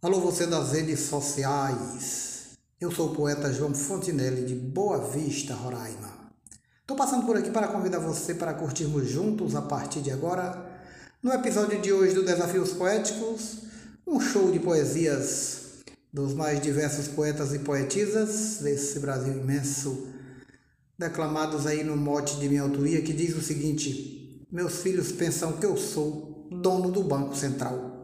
Alô, você das redes sociais. Eu sou o poeta João Fontinelli de Boa Vista, Roraima. Estou passando por aqui para convidar você para curtirmos juntos a partir de agora, no episódio de hoje do Desafios Poéticos, um show de poesias dos mais diversos poetas e poetisas desse Brasil imenso, declamados aí no mote de minha autoria que diz o seguinte: Meus filhos pensam que eu sou dono do Banco Central.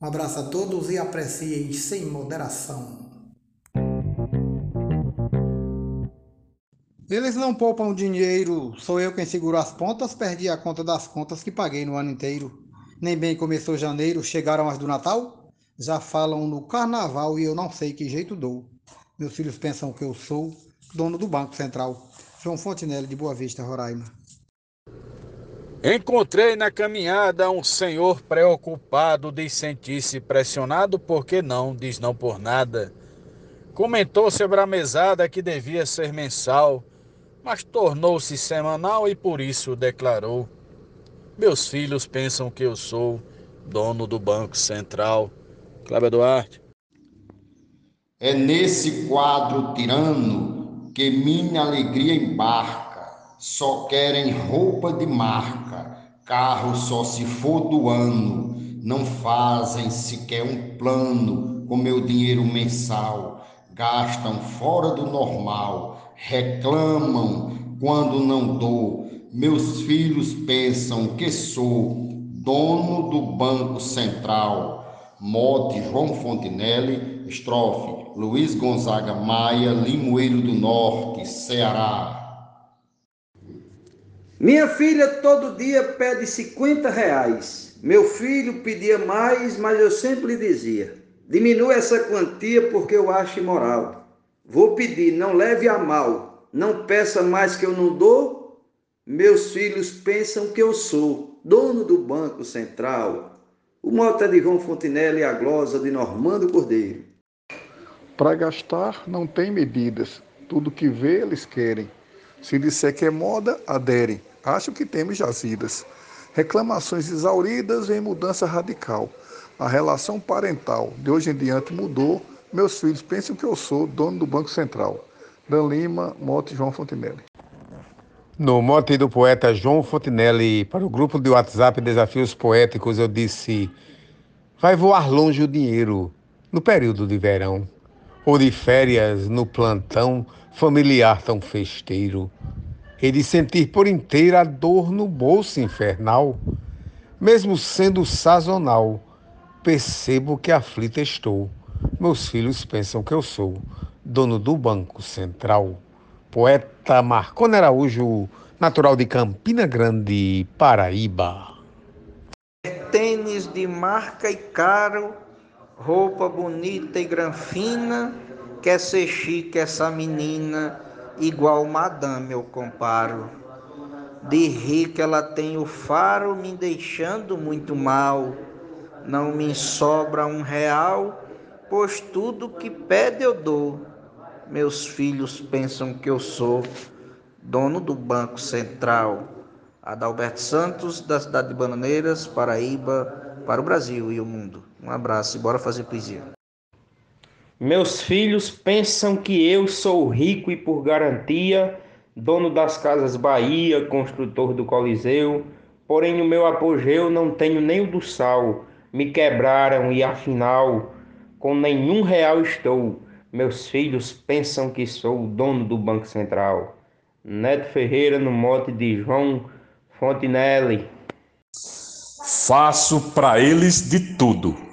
Um abraço a todos e apreciem sem moderação. Eles não poupam dinheiro, sou eu quem seguro as pontas, perdi a conta das contas que paguei no ano inteiro. Nem bem começou janeiro, chegaram as do Natal? Já falam no carnaval e eu não sei que jeito dou. Meus filhos pensam que eu sou dono do Banco Central. João Fontenelle, de Boa Vista, Roraima. Encontrei na caminhada um senhor preocupado de sentir-se pressionado, porque não diz não por nada. Comentou sobre a mesada que devia ser mensal, mas tornou-se semanal e por isso declarou: Meus filhos pensam que eu sou dono do Banco Central. Cláudio Duarte. É nesse quadro tirano que minha alegria embarca só querem roupa de marca, carro só se for do ano, não fazem sequer um plano com meu dinheiro mensal, gastam fora do normal, reclamam quando não dou. Meus filhos pensam que sou dono do Banco Central. Mote João Fontinelli, estrofe Luiz Gonzaga Maia, Limoeiro do Norte, Ceará. Minha filha todo dia pede 50 reais. Meu filho pedia mais, mas eu sempre dizia: diminua essa quantia porque eu acho imoral. Vou pedir, não leve a mal, não peça mais que eu não dou. Meus filhos pensam que eu sou dono do Banco Central. O mote é de João Fontinelli e a glosa de Normando Cordeiro. Para gastar não tem medidas, tudo que vê eles querem. Se disser que é moda, aderem. Acho que temos jazidas. Reclamações exauridas em mudança radical. A relação parental de hoje em diante mudou. Meus filhos pensam que eu sou dono do Banco Central. Dan Lima, Mote João Fontinelli. No mote do poeta João Fontinelli para o grupo de WhatsApp Desafios Poéticos, eu disse: Vai voar longe o dinheiro no período de verão, ou de férias no plantão familiar tão festeiro e de sentir por inteira a dor no bolso infernal, mesmo sendo sazonal. Percebo que aflita estou. Meus filhos pensam que eu sou dono do Banco Central. Poeta Marcone Araújo, natural de Campina Grande, Paraíba. Tênis de marca e caro, roupa bonita e granfina, quer ser chique essa menina igual madame eu comparo. De rica ela tem o faro me deixando muito mal. Não me sobra um real, pois tudo que pede eu dou. Meus filhos pensam que eu sou dono do Banco Central. Adalberto Santos, da cidade de Bananeiras, Paraíba, para o Brasil e o mundo. Um abraço e bora fazer poesia. Meus filhos pensam que eu sou rico e, por garantia, dono das Casas Bahia, construtor do Coliseu. Porém, no meu apogeu não tenho nem o do sal. Me quebraram e, afinal, com nenhum real estou. Meus filhos pensam que sou o dono do Banco Central. Neto Ferreira, no mote de João Fontinelli. Faço para eles de tudo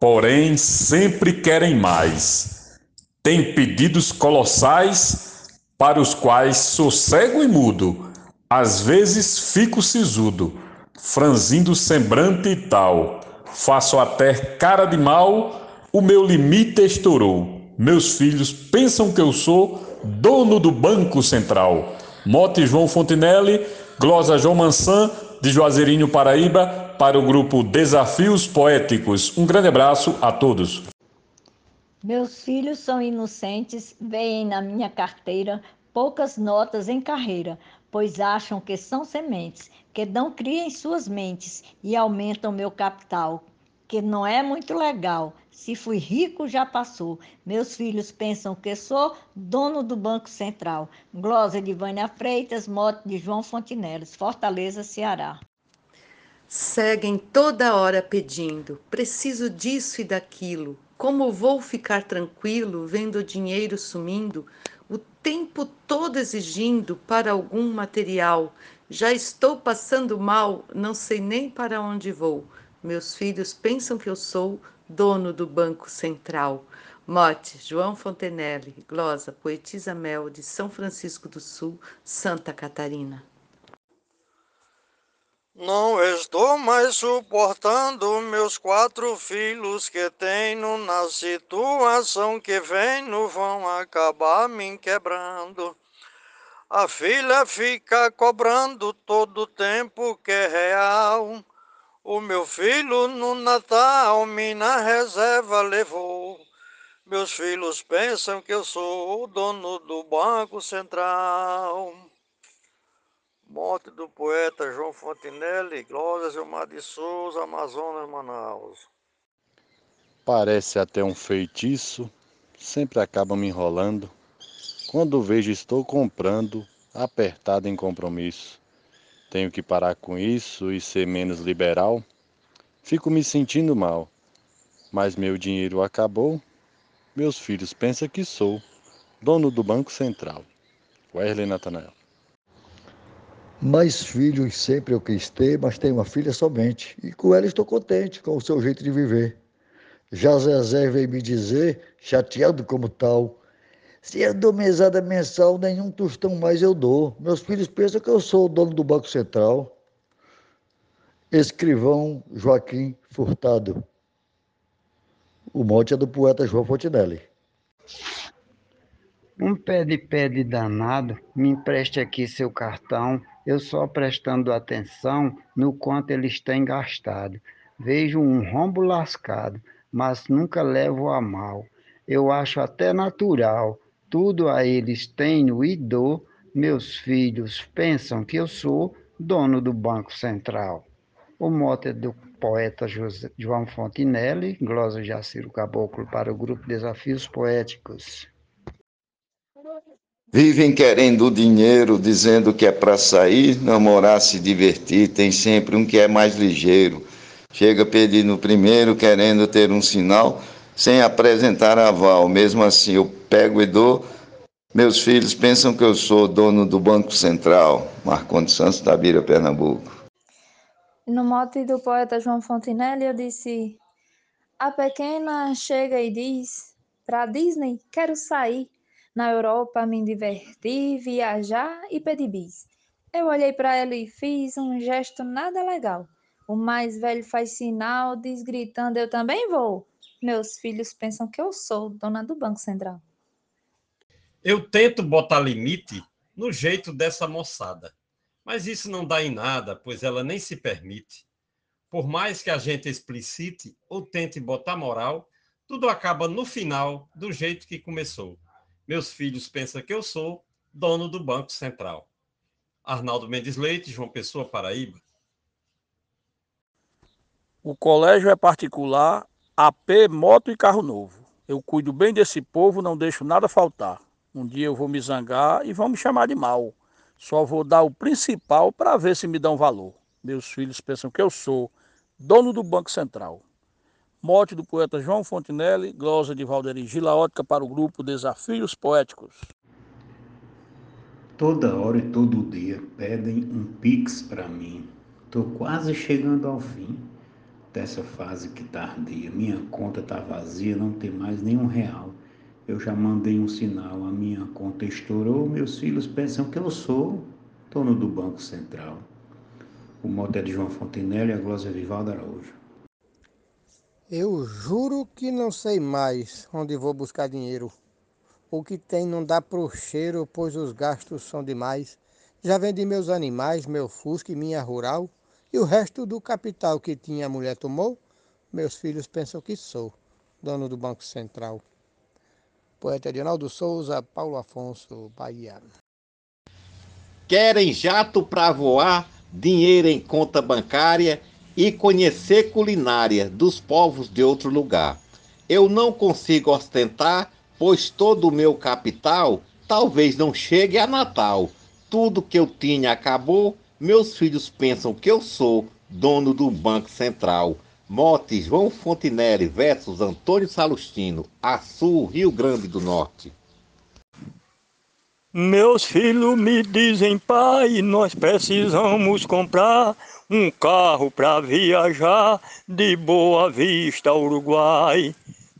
porém sempre querem mais. Tem pedidos colossais para os quais sou cego e mudo, às vezes fico sisudo, franzindo semblante e tal. Faço até cara de mal, o meu limite estourou. Meus filhos pensam que eu sou dono do Banco Central. Mote João Fontinelli, glosa João Mansan, de Juazeirinho, Paraíba, para o grupo Desafios Poéticos. Um grande abraço a todos. Meus filhos são inocentes, veem na minha carteira poucas notas em carreira, pois acham que são sementes, que dão cria em suas mentes e aumentam meu capital. que não é muito legal. Se fui rico, já passou. Meus filhos pensam que sou dono do Banco Central. Glosa de Vânia Freitas, moto de João Fontinelas, Fortaleza, Ceará. Seguem toda hora pedindo: preciso disso e daquilo. Como vou ficar tranquilo vendo o dinheiro sumindo? O tempo todo exigindo para algum material. Já estou passando mal, não sei nem para onde vou. Meus filhos pensam que eu sou dono do Banco Central. Mote, João Fontenelle, glosa, poetisa Mel, de São Francisco do Sul, Santa Catarina. Não estou mais suportando meus quatro filhos que tenho na situação que venho vão acabar me quebrando. A filha fica cobrando todo o tempo que é real. O meu filho no Natal me na reserva levou. Meus filhos pensam que eu sou o dono do Banco Central. Morte do poeta João Fontenelle, Glória Gilmar de Souza, Amazonas, Manaus. Parece até um feitiço, sempre acaba me enrolando. Quando vejo estou comprando, apertado em compromisso. Tenho que parar com isso e ser menos liberal. Fico me sentindo mal, mas meu dinheiro acabou. Meus filhos pensam que sou dono do Banco Central. Wesley Natanael. Mais filhos sempre eu quis ter, mas tenho uma filha somente. E com ela estou contente com o seu jeito de viver. Já Zezé veio me dizer, chateado como tal, se eu dou mesada mensal, nenhum tostão mais eu dou. Meus filhos pensam que eu sou o dono do Banco Central. Escrivão Joaquim Furtado. O monte é do poeta João Fontinelli. Um pé de pé de danado, me empreste aqui seu cartão, eu só prestando atenção no quanto eles têm gastado. Vejo um rombo lascado, mas nunca levo a mal. Eu acho até natural, tudo a eles tenho e dou. Meus filhos pensam que eu sou dono do Banco Central. O mote é do poeta José, João Fontinelli, glosa Jaciro Caboclo para o grupo Desafios Poéticos. Vivem querendo dinheiro, dizendo que é para sair, namorar, se divertir. Tem sempre um que é mais ligeiro. Chega pedindo primeiro, querendo ter um sinal, sem apresentar aval. Mesmo assim, eu pego e dou. Meus filhos pensam que eu sou dono do Banco Central. Marcondes Santos, da Bira, Pernambuco. No mote do poeta João Fontinelli, eu disse: A pequena chega e diz: Para Disney, quero sair na Europa me divertir, viajar e pedir bis. Eu olhei para ela e fiz um gesto nada legal. O mais velho faz sinal, diz gritando: Eu também vou. Meus filhos pensam que eu sou dona do Banco Central. Eu tento botar limite no jeito dessa moçada, mas isso não dá em nada, pois ela nem se permite. Por mais que a gente explicite ou tente botar moral, tudo acaba no final do jeito que começou. Meus filhos pensam que eu sou dono do Banco Central. Arnaldo Mendes Leite, João Pessoa, Paraíba. O colégio é particular, AP, moto e carro novo. Eu cuido bem desse povo, não deixo nada faltar. Um dia eu vou me zangar e vão me chamar de mal. Só vou dar o principal para ver se me dão valor. Meus filhos pensam que eu sou dono do Banco Central. Morte do poeta João Fontinelli, glosa de Valderi Gilaótica para o grupo Desafios Poéticos. Toda hora e todo dia pedem um pix para mim. Tô quase chegando ao fim dessa fase que tardia. Minha conta tá vazia, não tem mais nenhum real. Eu já mandei um sinal, a minha conta estourou, meus filhos pensam que eu sou dono do Banco Central. O moto é de João Fontinelli e a glosa é Vivaldo Araújo. Eu juro que não sei mais onde vou buscar dinheiro. O que tem não dá pro cheiro, pois os gastos são demais. Já vendi meus animais, meu fusca e minha rural, e o resto do capital que tinha a mulher tomou, meus filhos pensam que sou dono do Banco Central. Poeta Edinaldo Souza, Paulo Afonso, Bahia. Querem jato para voar, dinheiro em conta bancária e conhecer culinária dos povos de outro lugar. Eu não consigo ostentar, pois todo o meu capital talvez não chegue a Natal. Tudo que eu tinha acabou, meus filhos pensam que eu sou dono do Banco Central. Mote João Fontinelli versus Antônio Salustino, Açu, Rio Grande do Norte. Meus filhos me dizem, pai, nós precisamos comprar um carro para viajar de Boa Vista, Uruguai,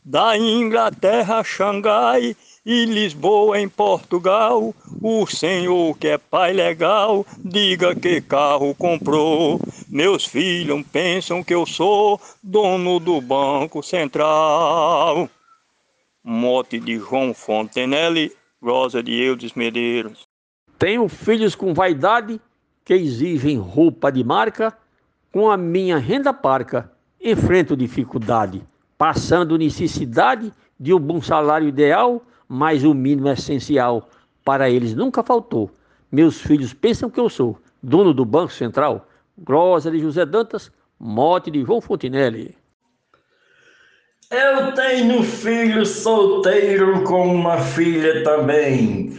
da Inglaterra a Xangai e Lisboa em Portugal. O senhor que é pai legal, diga que carro comprou. Meus filhos pensam que eu sou dono do Banco Central. Mote de João Fontenelle Rosa de Eudes Medeiros. Tenho filhos com vaidade que exigem roupa de marca, com a minha renda parca enfrento dificuldade, passando necessidade de um bom salário ideal, mas o mínimo essencial para eles nunca faltou. Meus filhos pensam que eu sou dono do Banco Central. Grosa de José Dantas, mote de João Fontinelli. Eu tenho filho solteiro com uma filha também.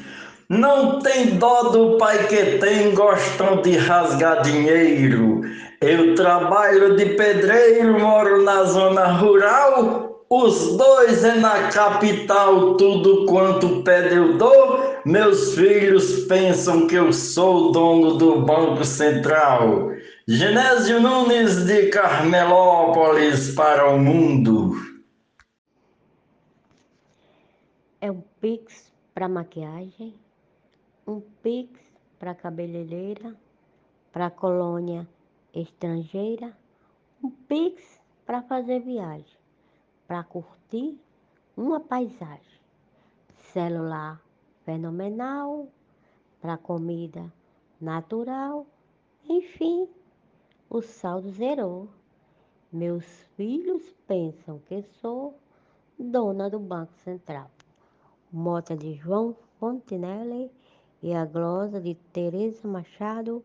Não tem dó do pai que tem, gostam de rasgar dinheiro. Eu trabalho de pedreiro, moro na zona rural. Os dois é na capital, tudo quanto pede eu dou. Meus filhos pensam que eu sou dono do Banco Central. Genésio Nunes de Carmelópolis para o mundo. é um Pix para maquiagem, um Pix para cabeleireira, para colônia estrangeira, um Pix para fazer viagem, para curtir uma paisagem, celular fenomenal, para comida natural, enfim, o saldo zerou. Meus filhos pensam que sou dona do Banco Central. Mota de João Fontenelle e a glosa de Teresa Machado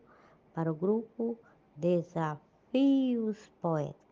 para o grupo Desafios Poetas.